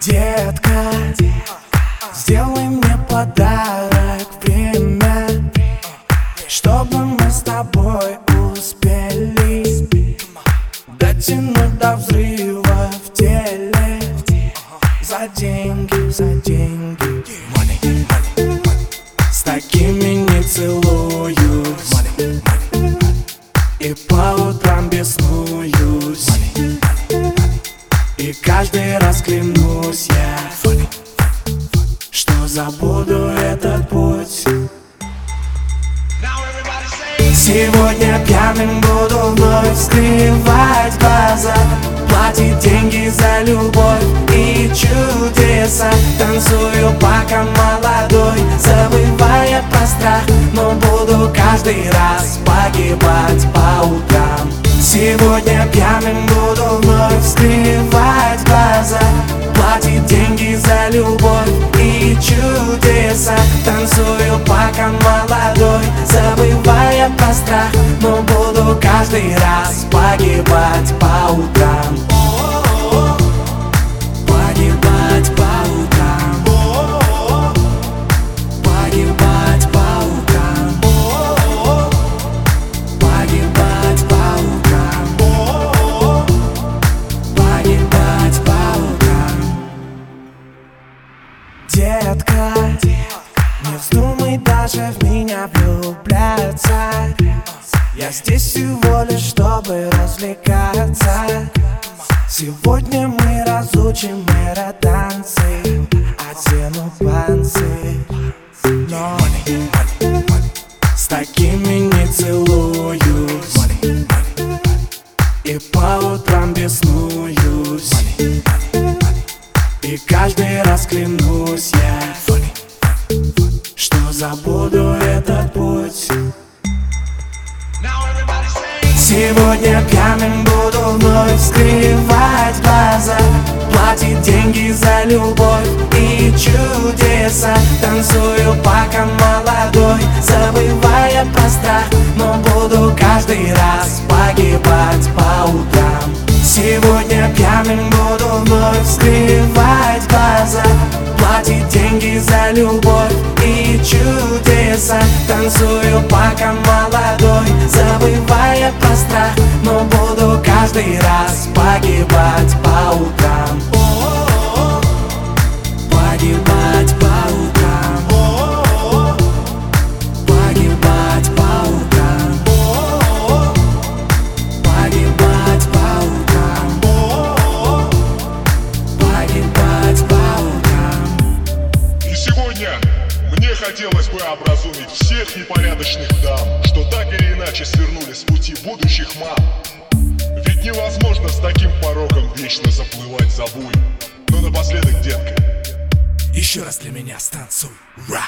Детка, сделай мне подарок время Чтобы мы с тобой успели Дотянуть до взрыва в теле За деньги, И каждый раз клянусь я Что забуду этот путь. Сегодня пьяным буду вновь скрывать глаза Платить деньги за любовь и чудеса. Танцую пока молодой, забывая про страх Но буду каждый раз погибать по утрам. Сегодня пьяным буду вновь скрывать буду Я здесь всего лишь, чтобы развлекаться. Сегодня мы разучим танцы Одену панцы. Но с такими не целуюсь. И по утрам беснуюсь. И каждый раз клянусь я Что забуду этот путь Сегодня пьяным буду вновь скрывать глаза Платить деньги за любовь и чудеса. Танцую пока молодой, забывая про страх Но буду каждый раз погибать по утрам. Сегодня пьяным буду вновь скрывать глаза Платить деньги за любовь и чудеса. Танцую пока молодой, забывая про страх Но буду каждый раз погибать по утрам. Погибать по утрам. Погибать по утрам. Погибать по утрам. Погибать по утрам. И сегодня мне хотелось бы образумить всех непорядочных дам, что так или иначе с пути будущих мам. Ведь невозможно с таким пороком вечно заплывать за буй. Но напоследок, детка, Еще раз для меня станцуй Ра!